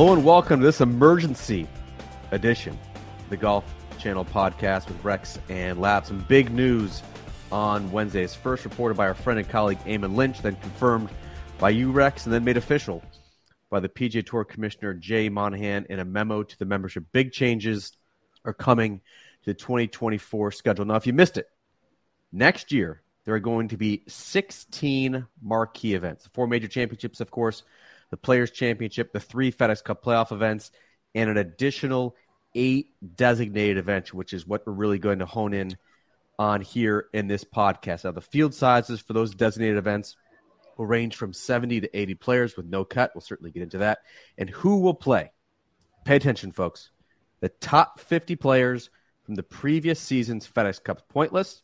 Hello and welcome to this emergency edition the Golf Channel podcast with Rex and Lab. Some big news on Wednesday. Wednesdays. First reported by our friend and colleague Eamon Lynch, then confirmed by you, Rex, and then made official by the PGA Tour Commissioner Jay Monahan in a memo to the membership. Big changes are coming to the 2024 schedule. Now, if you missed it, next year there are going to be 16 marquee events. Four major championships, of course, the Players' Championship, the three FedEx Cup playoff events, and an additional eight designated events, which is what we're really going to hone in on here in this podcast. Now, the field sizes for those designated events will range from 70 to 80 players with no cut. We'll certainly get into that. And who will play? Pay attention, folks. The top 50 players from the previous season's FedEx Cup point list,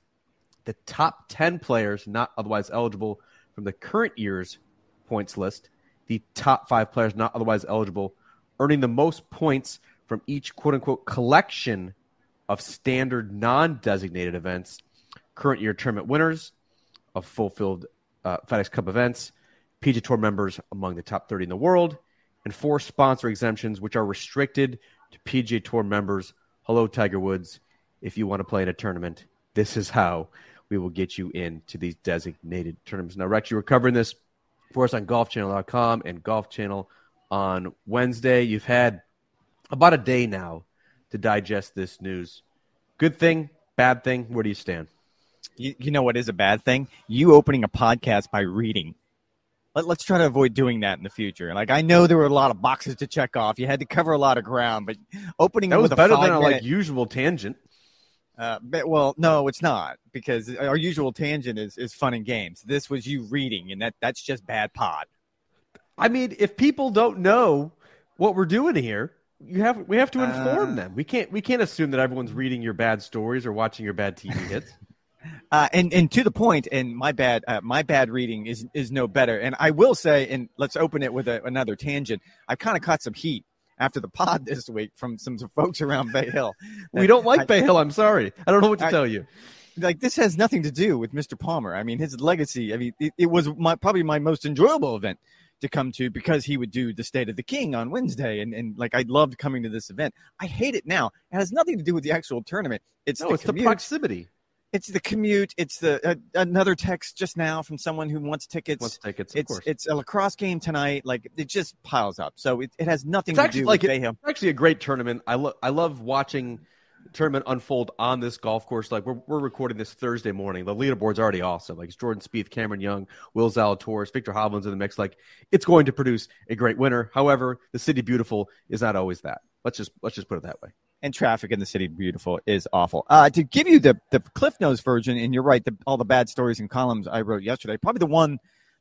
the top 10 players not otherwise eligible from the current year's points list, the top five players not otherwise eligible, earning the most points from each quote unquote collection of standard non designated events, current year tournament winners of fulfilled uh, FedEx Cup events, PGA Tour members among the top 30 in the world, and four sponsor exemptions, which are restricted to PGA Tour members. Hello, Tiger Woods. If you want to play in a tournament, this is how we will get you into these designated tournaments. Now, Rex, you were covering this for us on golfchannel.com and Golf Channel on Wednesday. You've had about a day now to digest this news. Good thing, bad thing? Where do you stand? You, you know what is a bad thing? You opening a podcast by reading. Let, us try to avoid doing that in the future. Like I know there were a lot of boxes to check off. You had to cover a lot of ground, but opening that was with better a than a minute, like usual tangent. Uh, but, well, no, it's not because our usual tangent is, is fun and games. This was you reading, and that that's just bad pod. I mean, if people don't know what we're doing here, you have we have to inform Uh, them. We can't we can't assume that everyone's reading your bad stories or watching your bad TV hits. Uh, and and to the point, and my bad uh, my bad reading is is no better. And I will say, and let's open it with a, another tangent. I've kind of caught some heat after the pod this week from some, some folks around Bay Hill. we don't like I- Bay Hill. I'm sorry. I don't know what to I- tell you. like this has nothing to do with Mr. Palmer. I mean, his legacy. I mean, it, it was my probably my most enjoyable event to come to because he would do the State of the King on Wednesday, and and like I loved coming to this event. I hate it now. It has nothing to do with the actual tournament. It's No, the it's the proximity. It's the commute. It's the uh, another text just now from someone who wants tickets. Wants tickets, of it's course. it's a lacrosse game tonight. Like it just piles up. So it, it has nothing It's to actually do like with it- Bay Hill. It's actually a great tournament. I love I love watching tournament unfold on this golf course. Like we're we're recording this Thursday morning. The leaderboard's already awesome. Like it's Jordan Spieth, Cameron Young, Will Zalatoris, Viktor Hovland's in the mix. Like it's going to produce a great winner. However, the city beautiful is not always that. Let's just let's just put it that way. And traffic in the city beautiful is awful. Uh, to give you the the Cliff Notes version, and you're right, the, all the bad stories and columns I wrote yesterday, probably the one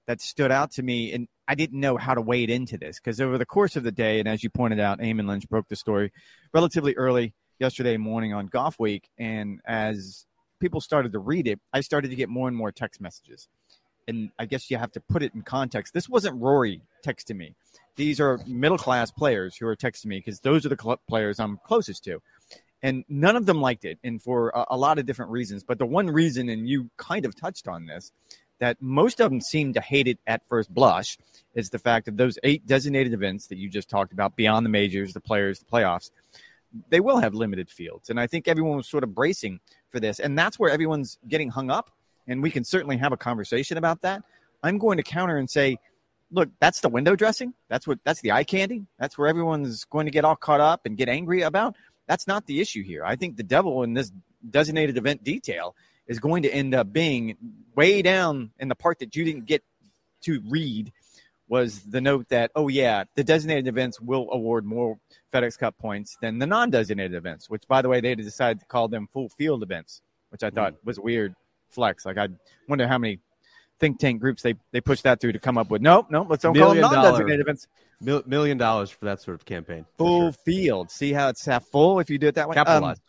that stood out to me, and I didn't know how to wade into this because over the course of the day, and as you pointed out, Eamon Lynch broke the story relatively early yesterday morning on Golf Week, and as people started to read it, I started to get more and more text messages. And I guess you have to put it in context. This wasn't Rory texting me these are middle class players who are texting me because those are the cl- players I'm closest to. And none of them liked it, and for a, a lot of different reasons. But the one reason, and you kind of touched on this, that most of them seem to hate it at first blush is the fact that those eight designated events that you just talked about, beyond the majors, the players, the playoffs, they will have limited fields. And I think everyone was sort of bracing for this. And that's where everyone's getting hung up. And we can certainly have a conversation about that. I'm going to counter and say, look, that's the window dressing. That's what that's the eye candy. That's where everyone's going to get all caught up and get angry about. That's not the issue here. I think the devil in this designated event detail is going to end up being way down in the part that you didn't get to read was the note that oh yeah the designated events will award more FedEx Cup points than the non-designated events which by the way they decided to call them full field events which I thought mm. was weird flex like I wonder how many think tank groups they they pushed that through to come up with nope nope let's don't call them Million non-designated events Mil- million dollars for that sort of campaign. full sure. field see how it's half full if you do it that way Um, capitalized.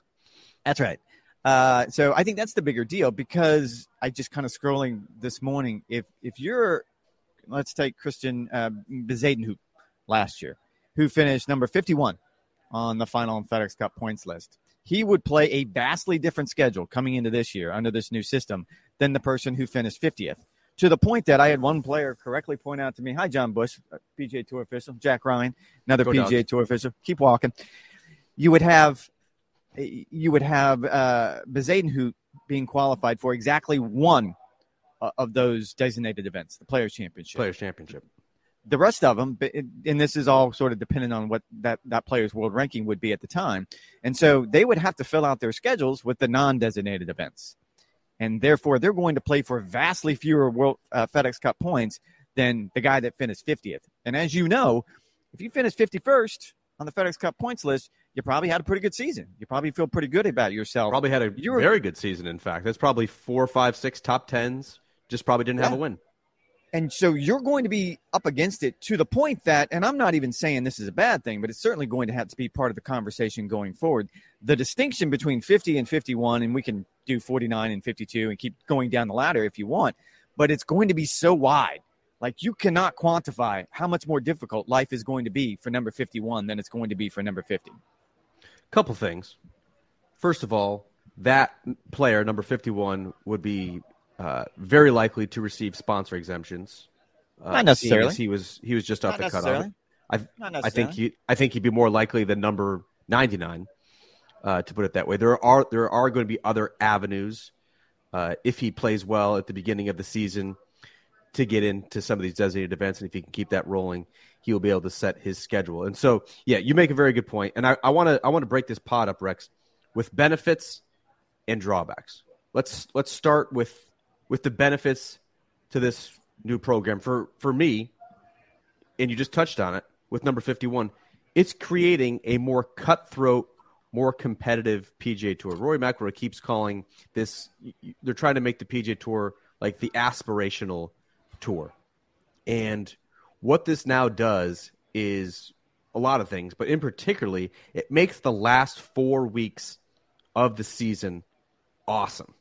that's right. Uh, so I think that's the bigger deal because I just kind of scrolling this morning. If if you're, let's take Christiaan uh, Bezuidenhout last year, who finished number 51 on the final FedEx Cup points list. He would play a vastly different schedule coming into this year under this new system than the person who finished 50th to the point that I had one player correctly point out to me, "Hi, John Bush, uh, PGA Tour official, Jack Ryan, another Go PGA. Tour official. Keep walking." You would have, you would have uh, Bezuidenhout being qualified for exactly one uh, of those designated events, the Players Championship. Players Championship. The rest of them, and this is all sort of dependent on what that that player's world ranking would be at the time, and so they would have to fill out their schedules with the non-designated events and therefore they're going to play for vastly fewer World uh, FedEx Cup points than the guy that finished 50th. And as you know, if you finish 51st on the FedEx Cup points list, you probably had a pretty good season. You probably feel pretty good about yourself. Probably had a were- very good season. In fact, that's probably four, five, six top tens. Just probably didn't have a win. And so you're going to be up against it to the point that, and I'm not even saying this is a bad thing, but it's certainly going to have to be part of the conversation going forward. The distinction between 50 and 51, and we can do 49 and 52 and keep going down the ladder if you want, but it's going to be so wide. Like you cannot quantify how much more difficult life is going to be for number 51 than it's going to be for number 50. Couple things. First of all, that player, number 51, would be uh, very likely to receive sponsor exemptions. Uh, Not necessarily. He was he was just off Not the cutoff. I Not I think he I think he'd be more likely than number 99, uh, to put it that way. There are there are going to be other avenues uh, if he plays well at the beginning of the season to get into some of these designated events, and if he can keep that rolling, he will be able to set his schedule. And so, yeah, you make a very good point, and I want to I want to break this pod up, Rex, with benefits and drawbacks. Let's let's start with with the benefits to this new program. For for me, and you just touched on it with number 51, it's creating a more cutthroat, more competitive PGA Tour. Rory McIlroy keeps calling this, they're trying to make the PGA Tour like the aspirational tour. And what this now does is a lot of things, but in particularly, it makes the last four weeks of the season awesome.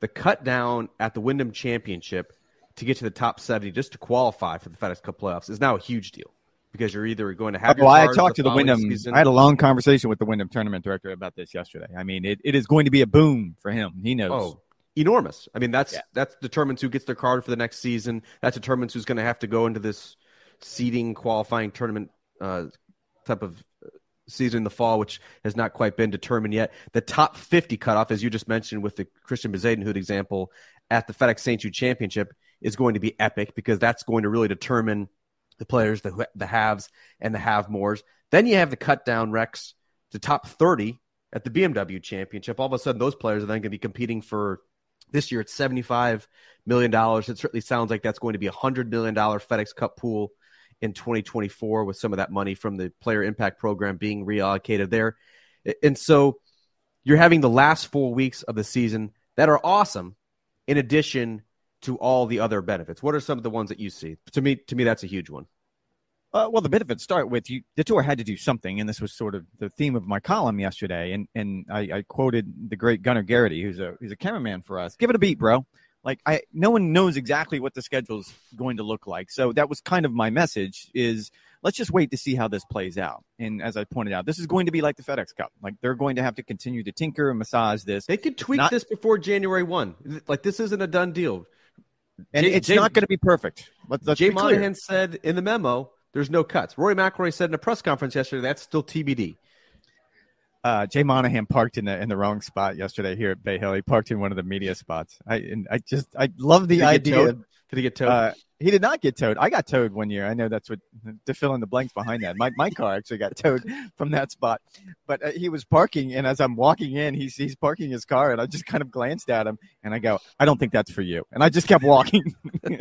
The cut down at the Wyndham Championship to get to the top 70 just to qualify for the FedEx Cup playoffs is now a huge deal because you're either going to have your Well, I card talked to the Wyndham. season- I had a long conversation with the Wyndham tournament director about this yesterday. I mean, it, it is going to be a boom for him. He knows. Oh, enormous. I mean, that's Yeah. that determines who gets their card for the next season. That determines who's going to have to go into this seeding qualifying tournament uh, type of season in the fall, which has not quite been determined yet. The top 50 cutoff, as you just mentioned with the Christiaan Bezuidenhout example at the FedEx St. Jude Championship, is going to be epic because that's going to really determine the players, the, the haves and the have mores. Then you have the cut down Rex to top 30 at the BMW Championship. All of a sudden, those players are then going to be competing for this year. It's $75 million. It certainly sounds like that's going to be a $100 million FedEx Cup pool in 2024 with some of that money from the player impact program being reallocated there. And so you're having the last four weeks of the season that are awesome in addition to all the other benefits. What are some of the ones that you see? To me, to me, that's a huge one. Uh, well, the benefits start with you. The tour had to do something, and this was sort of the theme of my column yesterday. And and I, I quoted the great Gunnar Garrity, who's a who's a cameraman for us. Give it a beat, bro. Like I, no one knows exactly what the schedule's going to look like. So that was kind of my message: is let's just wait to see how this plays out. And as I pointed out, this is going to be like the FedEx Cup. Like they're going to have to continue to tinker and massage this, They could tweak Not- this before January 1. Like, this isn't a done deal. and it's not going to be perfect. Let, let's Jay. Monahan said in the memo, there's no cuts. Rory McIlroy said in a press conference yesterday, that's still TBD. Uh, Jay Monahan parked in the in the wrong spot yesterday here at Bay Hill. He parked in one of the media spots. I and I just I love the Did idea. Did he get towed? Uh, he did not get towed. I got towed one year. I know that's what to fill in the blanks behind that. My my car actually got towed from that spot, but uh, he was parking, and as I'm walking in, he's he's parking his car, and I just kind of glanced at him, and I go, I don't think that's for you, and I just kept walking.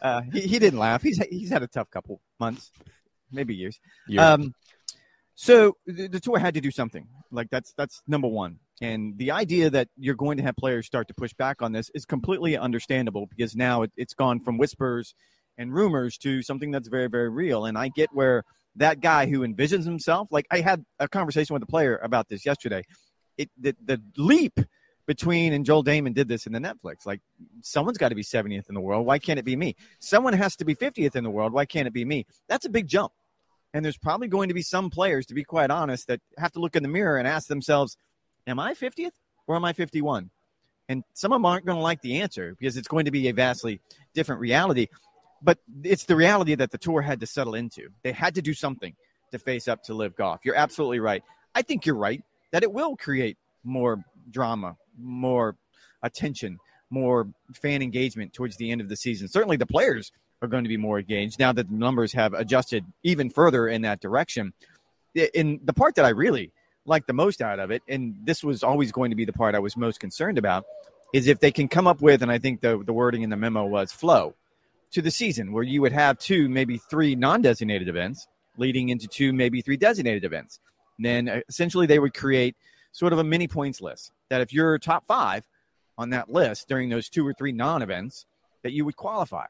uh, he he didn't laugh. He's he's had a tough couple months, maybe years. Years. Um, so the, the tour had to do something. Like that's that's number one. And the idea that you're going to have players start to push back on this is completely understandable because now it, it's gone from whispers and rumors to something that's very very real. And I get where that guy who envisions himself, like I had a conversation with a player about this yesterday. It the, the leap between and Joel Dahmen did this in the Netflix. Like someone's got to be 70th in the world. Why can't it be me? Someone has to be 50th in the world. Why can't it be me? That's a big jump. And there's probably going to be some players, to be quite honest, that have to look in the mirror and ask themselves, Am I 50th or am I 51? And some of them aren't going to like the answer because it's going to be a vastly different reality. But it's the reality that the tour had to settle into. They had to do something to face up to LIV Golf. You're absolutely right. I think you're right that it will create more drama, more attention, more fan engagement towards the end of the season. Certainly the players are going to be more engaged now that the numbers have adjusted even further in that direction. In the part that I really like the most out of it, and this was always going to be the part I was most concerned about, is if they can come up with, and I think the, the wording in the memo was flow to the season where you would have two, maybe three non designated events leading into two, maybe three designated events. And then uh, essentially they would create sort of a mini points list that if you're top five on that list during those two or three non events, that you would qualify.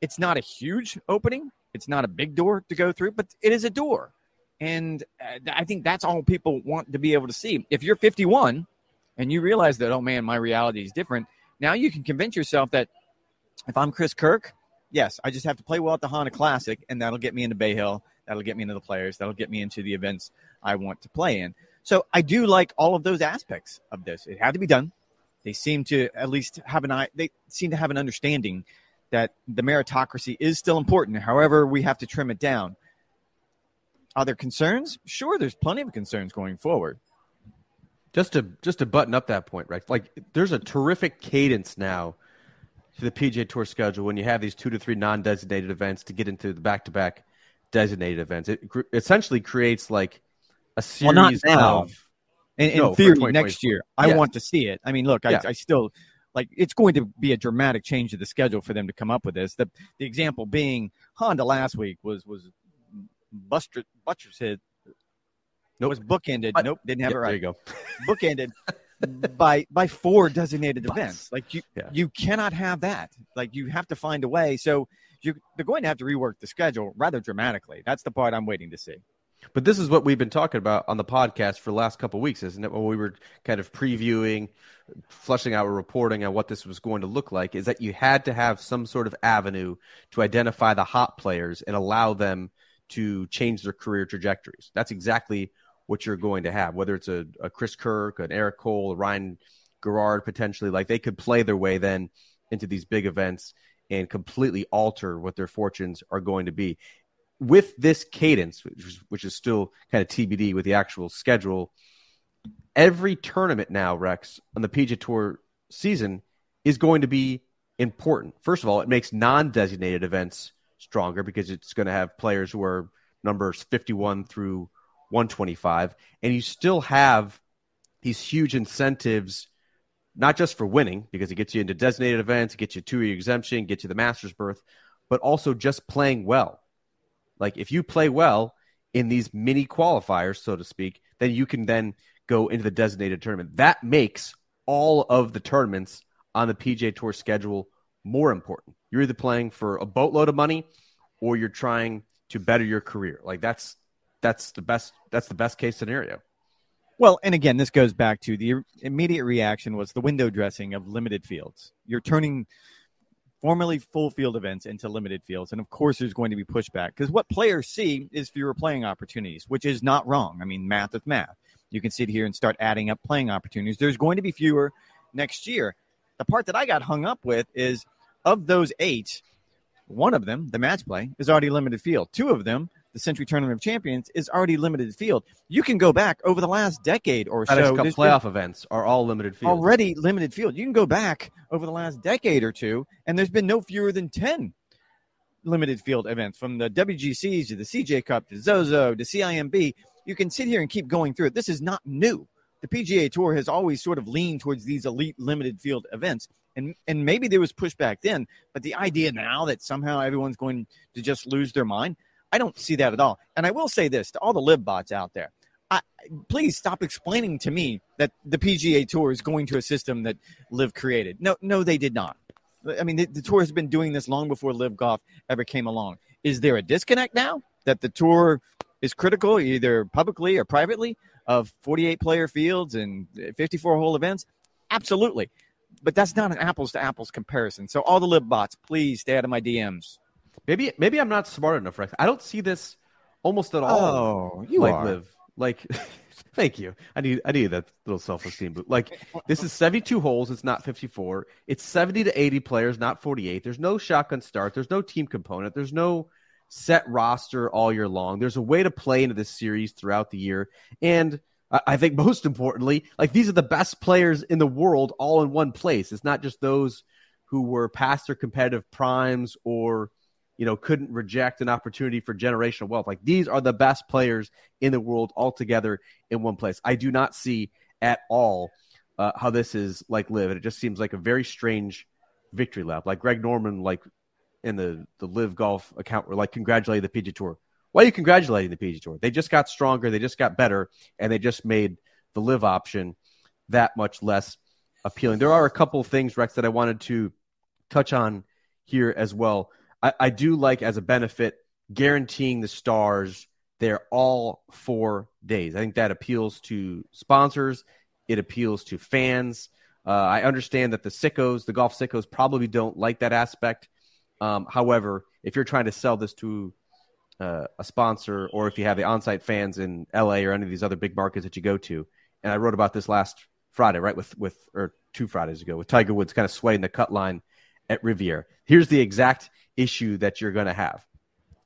It's not a huge opening, it's not a big door to go through, but it is a door. And uh, I think that's all people want to be able to see. If you're 51 and you realize that, oh man, my reality is different, now you can convince yourself that if I'm Chris Kirk, yes, I just have to play well at the Honda Classic, and that'll get me into Bay Hill. That'll get me into the players. That'll get me into the events I want to play in. So I do like all of those aspects of this. It had to be done. They seem to at least have an eye. They seem to have an understanding that the meritocracy is still important. However, we have to trim it down. Are there concerns? Sure, there's plenty of concerns going forward. Just to just to button up that point, right? Like there's a terrific cadence now to the PGA Tour schedule when you have these two to three non-designated events to get into the back-to-back designated events. It cr- essentially creates like a series well, not now. of. In, in no, theory, next year, I yeah. want to see it. I mean, look, I, yeah. I still like it's going to be a dramatic change to the schedule for them to come up with this. The the example being Honda last week was was Buster Butcher's hit. Nope. Was bookended. Uh, nope, didn't have yep, it right. There you go. bookended by by four designated events. Like you yeah. you cannot have that. Like you have to find a way. So you they're going to have to rework the schedule rather dramatically. That's the part I'm waiting to see. But this is what we've been talking about on the podcast for the last couple weeks, isn't it? When we were kind of previewing, fleshing out reporting on what this was going to look like, is that you had to have some sort of avenue to identify the hot players and allow them to change their career trajectories. That's exactly what you're going to have, whether it's a, a Chris Kirk, an Eric Cole, a Ryan Gerard potentially. Like they could play their way then into these big events and completely alter what their fortunes are going to be. With this cadence, which is, which is still kind of TBD with the actual schedule, every tournament now, Rex, on the PGA Tour season is going to be important. First of all, it makes non designated events stronger because it's going to have players who are numbers 51 through 125. And you still have these huge incentives not just for winning, because it gets you into designated events, it gets you two year exemption, gets you the master's berth, but also just playing well. Like if you play well in these mini qualifiers, so to speak, then you can then go into the designated tournament. That makes all of the tournaments on the PGA Tour schedule more important. You're either playing for a boatload of money or you're trying to better your career. Like that's that's the best that's the best case scenario. Well, and again, this goes back to the immediate reaction was the window dressing of limited fields. You're turning formerly full field events into limited fields. And of course, there's going to be pushback because what players see is fewer playing opportunities, which is not wrong. I mean, math is math. You can sit here and start adding up playing opportunities. There's going to be fewer next year. The part that I got hung up with is of those eight, one of them, the match play, is already limited field. Two of them, the Sentry Tournament of Champions is already limited field. You can go back over the last decade or so. playoff events are all limited field. Already limited field. You can go back over the last decade or two, and there's been no fewer than 10 limited field events from the WGCs to the CJ Cup to Zozo to CIMB. You can sit here and keep going through it. This is not new. The PGA Tour has always sort of leaned towards these elite limited field events. And, and maybe there was pushback then, but the idea now that somehow everyone's going to just lose their mind, I don't see that at all. And I will say this to all the LIV bots out there. I, please stop explaining to me that the PGA Tour is going to a system that LIV created. No, no, they did not. I mean, the, the tour has been doing this long before LIV Golf ever came along. Is there a disconnect now that the tour is critical, either publicly or privately, of 48 player fields and 54 hole events? Absolutely. But that's not an apples to apples comparison. So, all the LIV bots, please stay out of my DMs. Maybe maybe I'm not smart enough, Rex. I don't see this almost at all. Oh, you like are. LIV. Like Thank you. I need I need that little self esteem boot. Like this is 72 holes. It's not 54. It's 70 to 80 players, not 48. There's no shotgun start. There's no team component. There's no set roster all year long. There's a way to play into this series throughout the year. And I think most importantly, like these are the best players in the world all in one place. It's not just those who were past their competitive primes or you know couldn't reject an opportunity for generational wealth. Like these are the best players in the world all together in one place. I do not see at all uh, how this is like LIV. It just seems like a very strange victory lap. Like Greg Norman, like in the the LIV golf account, were like congratulating the PGA Tour. Why are you congratulating the PGA Tour? They just got stronger, they just got better, and they just made the LIV option that much less appealing. There are a couple things, Rex, that I wanted to touch on here as well. I, I do like as a benefit guaranteeing the stars they're all four days. I think that appeals to sponsors. It appeals to fans. Uh, I understand that the sickos, the golf sickos, probably don't like that aspect. Um, however, if you're trying to sell this to uh, a sponsor, or if you have the on-site fans in LA or any of these other big markets that you go to, and I wrote about this last Friday, right, with with or two Fridays ago, with Tiger Woods kind of swaying the cut line at Riviera. Here's the exact issue that you're going to have.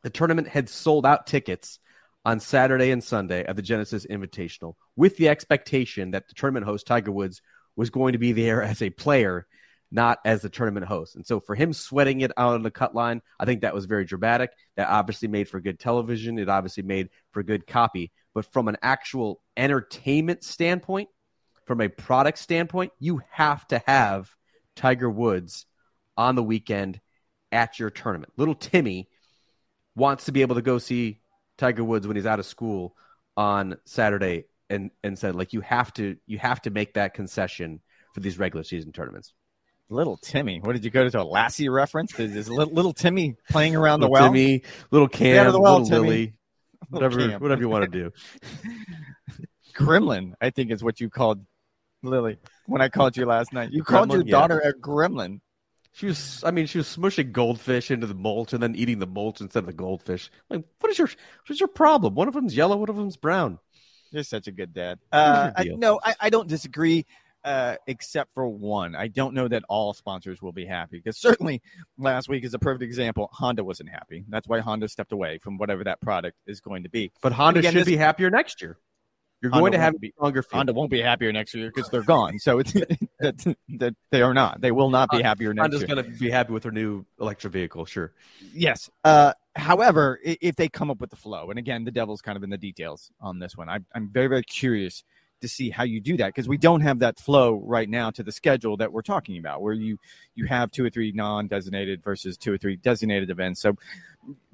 The tournament had sold out tickets on Saturday and Sunday of the Genesis Invitational with the expectation that the tournament host, Tiger Woods, was going to be there as a player, not as the tournament host. And so for him sweating it out on the cut line, I think that was very dramatic. That obviously made for good television. It obviously made for good copy. But from an actual entertainment standpoint, from a product standpoint, you have to have Tiger Woods on the weekend at your tournament. Little Timmy wants to be able to go see Tiger Woods when he's out of school on Saturday and and said like you have to you have to make that concession for these regular season tournaments. Little Timmy, what did you go to a Lassie reference? Is little, little Timmy playing around little the well? Little Timmy, little Cam, well, little Timmy. Lily, whatever, Cam. whatever you want to do. Gremlin, I think is what you called Lily when I called you last night. You called your daughter yeah. a gremlin. She was, I mean, she was smushing goldfish into the mulch and then eating the mulch instead of the goldfish. Like, what is your, what is your problem? One of them's yellow, one of them's brown. You're such a good dad. Uh, I, no, I, I don't disagree, uh, except for one. I don't know that all sponsors will be happy because certainly last week is a perfect example. Honda wasn't happy. That's why Honda stepped away from whatever that product is going to be. But Honda again, should this, be happier next year. You're Honda going to have be, stronger. Field. Honda won't be happier next year because they're gone. So it's that, that they are not. They will not be happier next Honda's year. Honda's going to be happy with their new electric vehicle. Sure. Yes. Uh, however, if they come up with the flow, and again, the devil's kind of in the details on this one. I, I'm very very curious to see how you do that because we don't have that flow right now to the schedule that we're talking about, where you you have two or three non-designated versus two or three designated events. So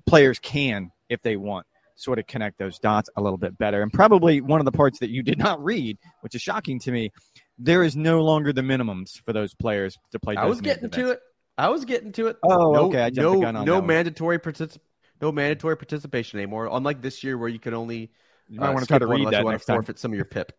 players can, if they want, sort of connect those dots a little bit better. And probably one of the parts that you did not read, which is shocking to me, there is no longer the minimums for those players to play. I was getting events. to it. I was getting to it. Oh, no, okay. I no, no mandatory particip- no mandatory participation anymore. Unlike this year, where you can only you might uh, want to try to read that you want to forfeit time. some of your pip.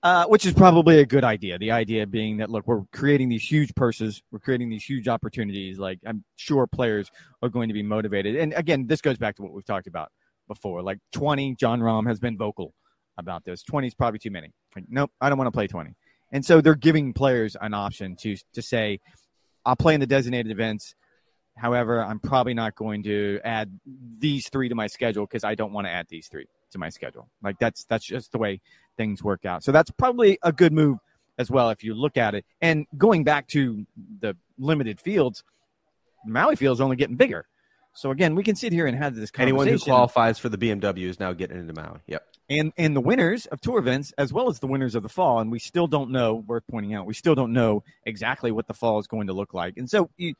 Uh, which is probably a good idea. The idea being that look, we're creating these huge purses, we're creating these huge opportunities. Like I'm sure players are going to be motivated. And again, this goes back to what we've talked about before. Like 20, Jon Rahm has been vocal about this. 20 is probably too many. Like, nope, I don't want to play 20. And so they're giving players an option to to say, I'll play in the designated events. However, I'm probably not going to add these three to my schedule because I don't want to add these three to my schedule. Like that's that's just the way things work out. So that's probably a good move as well if you look at it. And going back to the limited fields, Maui field is only getting bigger. So again, we can sit here and have this conversation. Anyone who qualifies for the BMW is now getting into Maui. Yep. And and the winners of tour events as well as the winners of the fall, and we still don't know. Worth pointing out, we still don't know exactly what the fall is going to look like. And so you,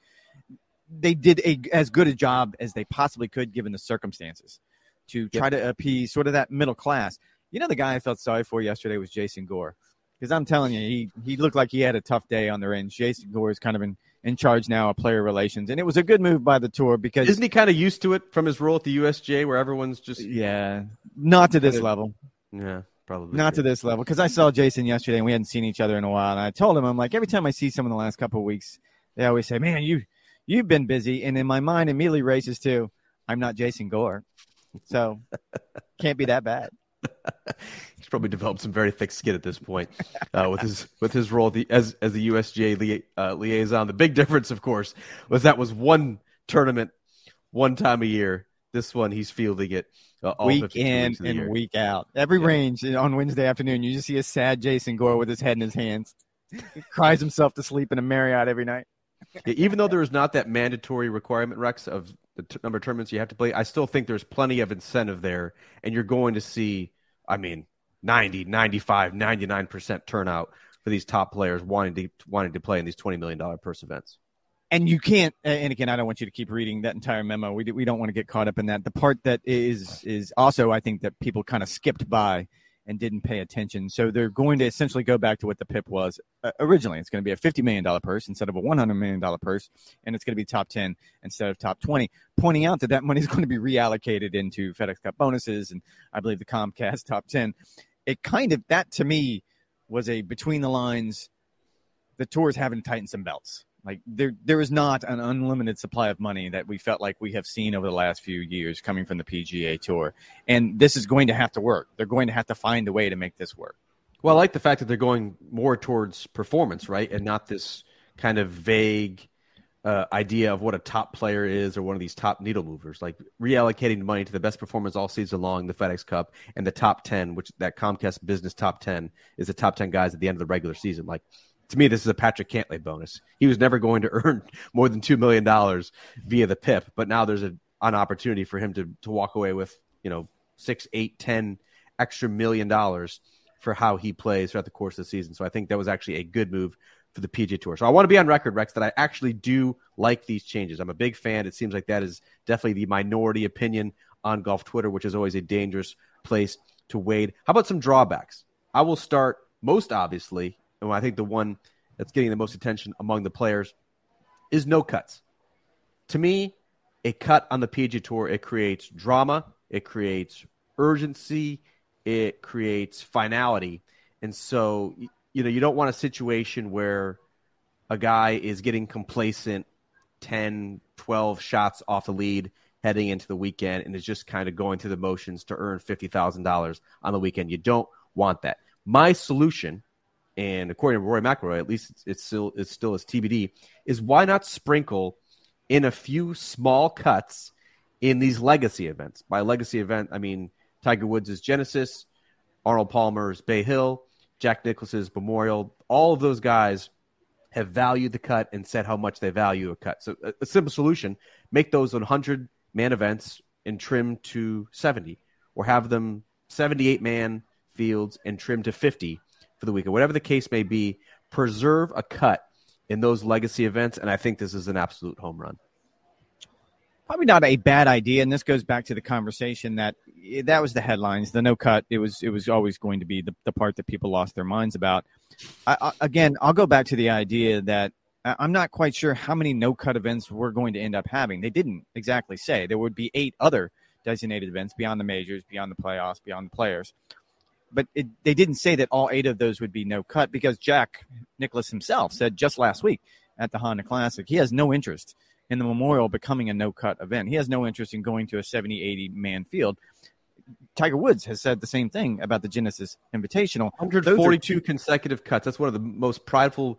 they did a as good a job as they possibly could given the circumstances to try yep. to appease sort of that middle class. You know, the guy I felt sorry for yesterday was Jason Gore. Because I'm telling you, he, he looked like he had a tough day on the range. Jason Gore is kind of in, in charge now of player relations. And it was a good move by the tour because. Isn't he kind of used to it from his role at the USGA where everyone's just. Yeah, not to this level. Yeah, probably. Not to this level. Because I saw Jason yesterday and we hadn't seen each other in a while. And I told him, I'm like, every time I see someone the last couple of weeks, they always say, man, you, you've been busy. And in my mind, immediately races to, I'm not Jason Gore. So can't be that bad. He's probably developed some very thick skin at this point uh, with his with his role the, as as the USGA lia, uh, liaison. The big difference, of course, was that was one tournament, one time a year. This one, he's fielding it uh, week in and year. week out. Every yeah. range on Wednesday afternoon, you just see a sad Jason Gore with his head in his hands. he cries himself to sleep in a Marriott every night. yeah, even though there is not that mandatory requirement, Rex, of the t- number of tournaments you have to play, I still think there's plenty of incentive there, and you're going to see, I mean, 90, 95, 99% turnout for these top players wanting to wanting to play in these $20 million purse events. And you can't and again i don't want you to keep reading that entire memo. We, we don't want to get caught up in that. The part that is is also i think that people kind of skipped by and didn't pay attention. So they're going to essentially go back to what the PIP was uh, originally. It's going to be a $50 million purse instead of a $100 million purse, and it's going to be top 10 instead of top 20, pointing out that that money is going to be reallocated into FedEx Cup bonuses and I believe the Comcast top 10. It kind of, that to me was a between the lines, the tours having to tighten some belts. Like there, there is not an unlimited supply of money that we felt like we have seen over the last few years coming from the PGA Tour, and this is going to have to work. They're going to have to find a way to make this work. Well, I like the fact that they're going more towards performance, right, and not this kind of vague uh, idea of what a top player is or one of these top needle movers. Like reallocating money to the best performers all season long, the FedEx Cup, and the top ten, which that Comcast Business top ten is the top ten guys at the end of the regular season. Like to me, this is a Patrick Cantlay bonus. He was never going to earn more than two million dollars via the PIP, but now there's a, an opportunity for him to to walk away with you know six, eight, ten extra million dollars for how he plays throughout the course of the season. So I think that was actually a good move for the PGA Tour. So I want to be on record, Rex, that I actually do like these changes. I'm a big fan. It seems like that is definitely the minority opinion on golf Twitter, which is always a dangerous place to wade. How about some drawbacks? I will start most obviously and I think the one that's getting the most attention among the players is no cuts. To me, a cut on the PGA Tour it creates drama, it creates urgency, it creates finality, and so you know you don't want a situation where a guy is getting complacent 10 12 shots off the lead heading into the weekend and is just kind of going through the motions to earn $50,000 on the weekend. You don't want that. My solution and according to Rory McIlroy, at least it's, it's still it's still as TBD, is why not sprinkle in a few small cuts in these legacy events? By legacy event, I mean Tiger Woods' Genesis, Arnold Palmer's Bay Hill, Jack Nicklaus's Memorial. All of those guys have valued the cut and said how much they value a cut. So a, a simple solution: make those 100 man events and trim to 70, or have them 78 man fields and trim to 50 for the weekend. Whatever the case may be, preserve a cut in those legacy events, and I think this is an absolute home run. Probably not a bad idea, and this goes back to the conversation that eh, that was the headlines, the no cut. It was it was always going to be the, the part that people lost their minds about. I, I, again, I'll go back to the idea that uh, I'm not quite sure how many no cut events we're going to end up having. They didn't exactly say there would be eight other designated events beyond the majors, beyond the playoffs, beyond the players but it, they didn't say that all eight of those would be no cut because Jack Nicklaus himself said just last week at the Honda Classic he has no interest in the Memorial becoming a no cut event. He has no interest in going to a 70, 80 man field. Tiger Woods has said the same thing about the Genesis Invitational. 142 consecutive cuts. That's one of the most prideful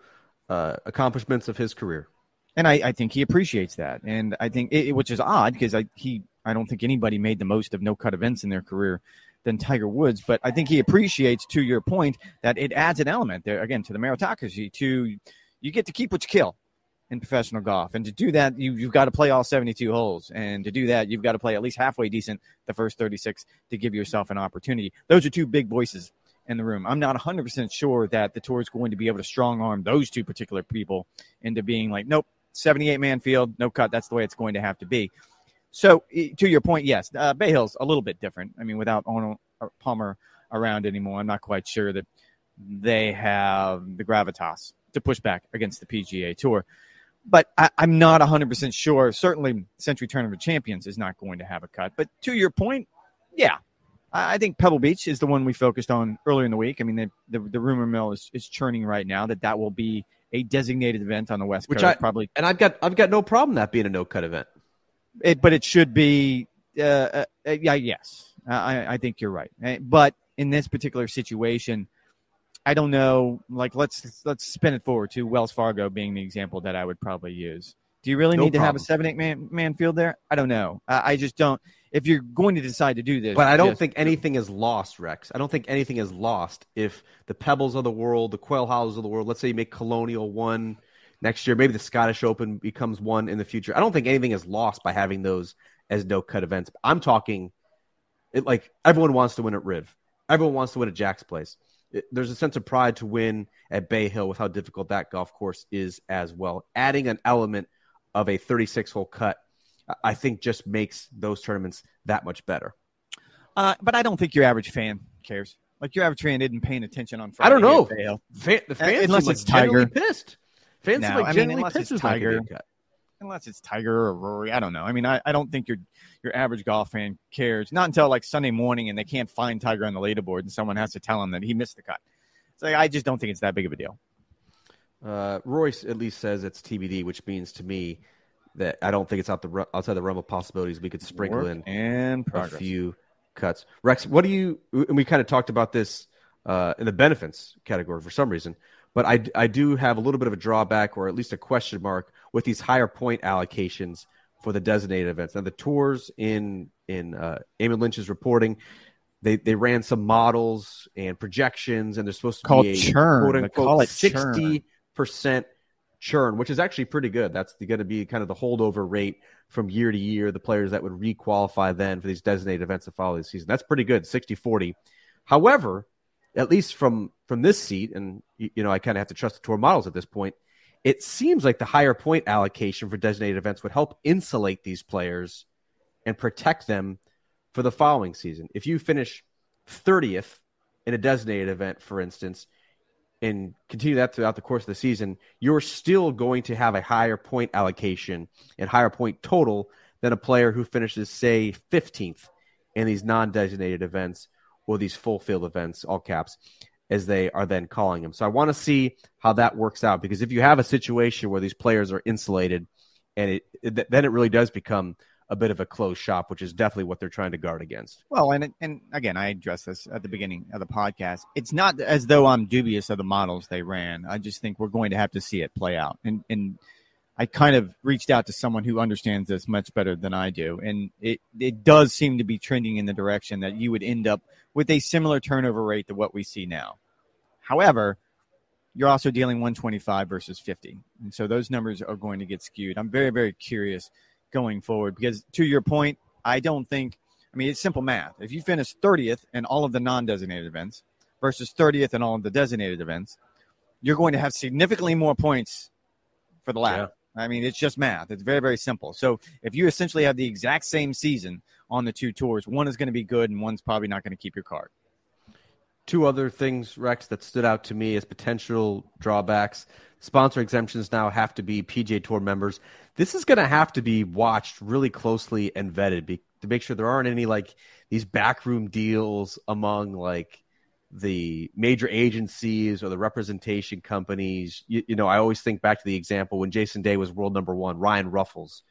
uh, accomplishments of his career. And I, I, think he appreciates that. And I think, it, which is odd because I, he, I don't think anybody made the most of no cut events in their career than Tiger Woods. But I think he appreciates, to your point, that it adds an element there again to the meritocracy. To you get to keep what you kill in professional golf, and to do that, you, you've got to play all 72 holes, and to do that, you've got to play at least halfway decent the first 36 to give yourself an opportunity. Those are two big voices in the room. I'm not 100% sure that the tour is going to be able to strong arm those two particular people into being like, nope, 78 man field, no cut. That's the way it's going to have to be. So to your point, yes, uh, Bay Hill's a little bit different. I mean, without Arnold Palmer around anymore, I'm not quite sure that they have the gravitas to push back against the PGA Tour. But I, am not 100% sure. Certainly, Sentry Tournament Champions is not going to have a cut. But to your point, yeah, I, I think Pebble Beach is the one we focused on earlier in the week. I mean, the, the, the rumor mill is, is churning right now that that will be a designated event on the West Which Coast. I, probably, and I've got I've got no problem that being a no cut event. It, but it should be, uh, uh, yeah, yes. I, I think you're right. Eh, But in this particular situation, I don't know. Like, let's let's spin it forward to Wells Fargo being the example that I would probably use. Do you really No need to have a seven eight man man field there? I don't know. I, I just don't. If you're going to decide to do this, But I don't just- think anything is lost, Rex. I don't think anything is lost if the Pebbles of the world, the Quail Hollows of the world, let's say you make Colonial one next year, maybe the Scottish Open becomes one in the future. I don't think anything is lost by having those as no cut events. I'm talking it like everyone wants to win at Riv. Everyone wants to win at Jack's Place. It- there's a sense of pride to win at Bay Hill with how difficult that golf course is as well. Adding an element of a 36 hole cut, I- think just makes those tournaments that much better. Uh, but I don't think your average fan cares. Like your average fan isn't paying attention on Friday. I don't know. Fan, the fans unless it's Tiger. pissed. Fans No, seem like I mean, genuinely unless pissed. it's there's not gonna be a Tiger. cut. unless it's Tiger or Rory. I don't know. I mean, I, I don't think your your average golf fan cares. Not until like Sunday morning and they can't find Tiger on the leaderboard and someone has to tell them that he missed the cut. So I just don't think it's that big of a deal. Uh, Royce at least says it's TBD, which means to me that I don't think it's out the outside the realm of possibilities. We could sprinkle Work in and a progress. few cuts. Rex, what do you? And we kind of talked about this uh, in the benefits category for some reason, but I I do have a little bit of a drawback or at least a question mark with these higher point allocations for the designated events. Now the tours in in uh, Eamon Lynch's reporting. They, they ran some models and projections, and they're supposed to Called be a churn. quote unquote call sixty percent churn, which is actually pretty good. That's going to be kind of the holdover rate from year to year, the players that would requalify then for these designated events that follow the season. That's pretty good, 60 40. However, at least from from this seat, and you know, I kind of have to trust the tour models at this point. It seems like the higher point allocation for designated events would help insulate these players and protect them for the following season. If you finish 30th in a designated event, for instance, and continue that throughout the course of the season, you're still going to have a higher point allocation and higher point total than a player who finishes, say, 15th in these non designated events or these full field events, all caps, as they are then calling them. So I want to see how that works out because if you have a situation where these players are insulated, and it, it then it really does become a bit of a closed shop, which is definitely what they're trying to guard against. Well, and and again, I addressed this at the beginning of the podcast. It's not as though I'm dubious of the models they ran. I just think we're going to have to see it play out. And and I kind of reached out to someone who understands this much better than I do, and it it does seem to be trending in the direction that you would end up with a similar turnover rate to what we see now. However, you're also dealing 125 versus 50, and so those numbers are going to get skewed. I'm very very curious going forward because to your point, I don't think. I mean, it's simple math. If you finish 30th in all of the non-designated events versus 30th in all of the designated events, you're going to have significantly more points for the ladder. I mean, it's just math. It's very, very simple. So if you essentially have the exact same season on the two tours, one is going to be good and one's probably not going to keep your card. Two other things, Rex, that stood out to me as potential drawbacks. Sponsor exemptions now have to be PGA Tour members. This is going to have to be watched really closely and vetted be, to make sure there aren't any like these backroom deals among like the major agencies or the representation companies. You, you know, I always think back to the example when Jason Day was world number one, Ryan Ruffels,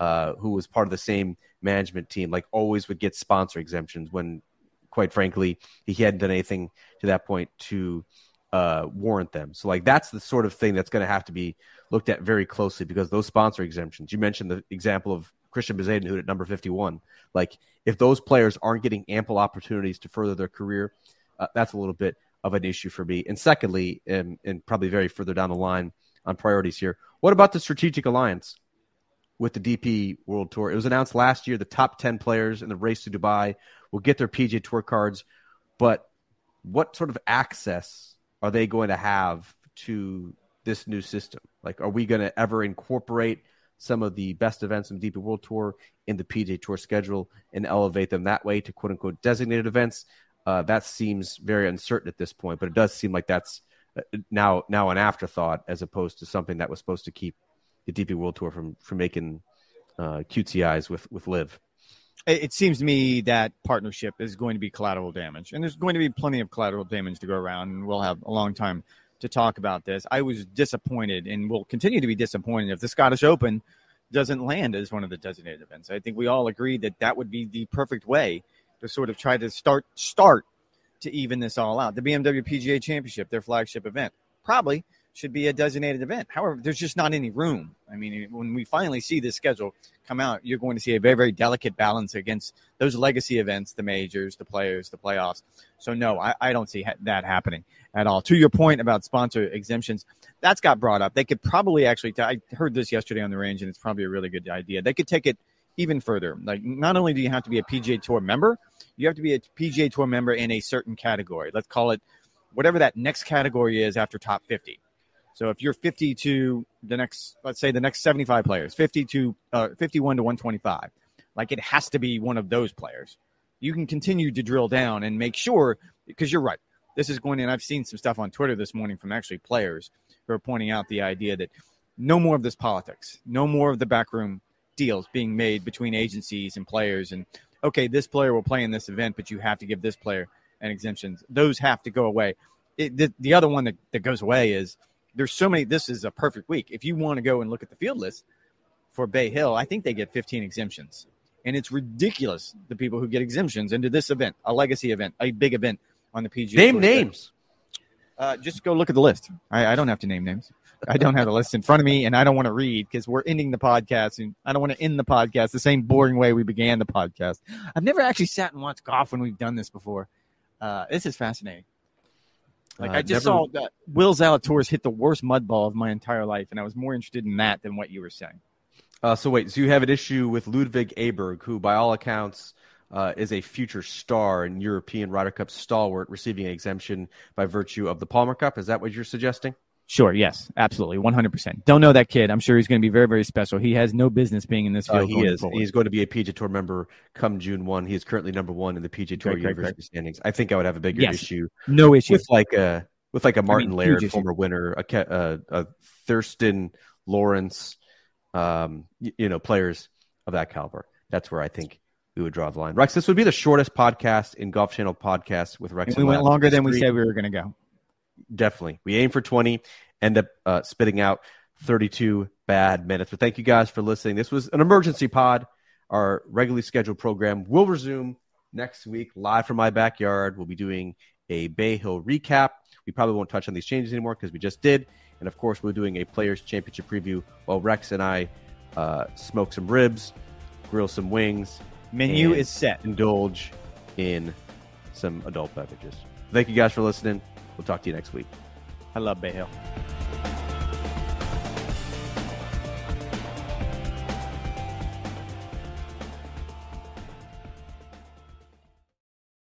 uh, who was part of the same management team, like always would get sponsor exemptions when quite frankly, he hadn't done anything to that point to uh, warrant them. So, like, that's the sort of thing that's going to have to be looked at very closely because those sponsor exemptions. You mentioned the example of Christiaan Bezuidenhout at number fifty-one. Like, if those players aren't getting ample opportunities to further their career, uh, that's a little bit of an issue for me. And secondly, and, and probably very further down the line on priorities here, what about the strategic alliance? with the DP World Tour. It was announced last year the top 10 players in the race to Dubai will get their PGA Tour cards, but what sort of access are they going to have to this new system? Like, are we going to ever incorporate some of the best events in the DP World Tour in the PGA Tour schedule and elevate them that way to quote unquote designated events? Uh, that seems very uncertain at this point, but it does seem like that's uh, now now an afterthought as opposed to something that was supposed to keep the DP World Tour from from making uh, eyes with with LIV. It, seems to me that partnership is going to be collateral damage, and there's going to be plenty of collateral damage to go around, and we'll have a long time to talk about this. I was disappointed, and will continue to be disappointed if the Scottish Open doesn't land as one of the designated events. I think we all agreed that that would be the perfect way to sort of try to start start to even this all out. The BMW PGA Championship, their flagship event, probably should be a designated event. However, there's just not any room. I mean, when we finally see this schedule come out, you're going to see a very, very delicate balance against those legacy events, the majors, the players, the playoffs. So, no, I, I don't see ha- that happening at all. To your point about sponsor exemptions, that's got brought up. They could probably actually, t- I heard this yesterday on the range, and it's probably a really good idea. They could take it even further. Like, not only do you have to be a PGA Tour member, you have to be a PGA Tour member in a certain category. Let's call it whatever that next category is after top 50. So if you're 50 to the next, let's say the next 75 players, 50 to uh, 51 to 125, like it has to be one of those players. You can continue to drill down and make sure, because you're right. This is going in. I've seen some stuff on Twitter this morning from actually players who are pointing out the idea that no more of this politics, no more of the backroom deals being made between agencies and players. And okay, this player will play in this event, but you have to give this player an exemption. Those have to go away. It, the, the other one that, that goes away is there's so many. This is a perfect week. If you want to go and look at the field list for Bay Hill, I think they get 15 exemptions. And it's ridiculous the people who get exemptions into this event, a legacy event, a big event on the PGA. Name names. Uh, just go look at the list. I, I don't have to name names. I don't have the list in front of me, and I don't want to read because we're ending the podcast, and I don't want to end the podcast the same boring way we began the podcast. I've never actually sat and watched golf when we've done this before. Uh, this is fascinating. Like Uh, I just never- saw that Will Zalatoris hit the worst mud ball of my entire life, and I was more interested in that than what you were saying. Uh, so wait, so you have an issue with Ludvig Aberg, who, by all accounts, uh, is a future star and European Ryder Cup stalwart, receiving an exemption by virtue of the Palmer Cup. Is that what you're suggesting? Sure, yes, absolutely, one hundred percent. Don't know that kid. I'm sure he's going to be very, very special. He has no business being in this Uh, field. he going is. forward. He's going to be a PGA Tour member come June one. He is currently number one in the PGA Tour Great, great, University standings. I think I would have a bigger Yes. issue no issue. with like a with like a Martin huge Laird, issue. former winner, a, Ke- uh, a Thriston Lawrence, um, y- you know, players of that caliber. That's where I think we would draw the line. Rex, this would be the shortest podcast in Golf Channel podcast with Rex. And we and went longer than we said we were going to go. Definitely, we aim for twenty, end up uh, spitting out thirty-two bad minutes. But thank you guys for listening. This was an emergency pod. Our regularly scheduled program will resume next week live from my backyard. We'll be doing a Bay Hill recap. We probably won't touch on these changes anymore because we just did. And of course, we're doing a Players Championship preview while Rex and I uh, smoke some ribs, grill some wings, Menu is set. indulge in some adult beverages. Thank you guys for listening. We'll talk to you next week. I love Bay Hill.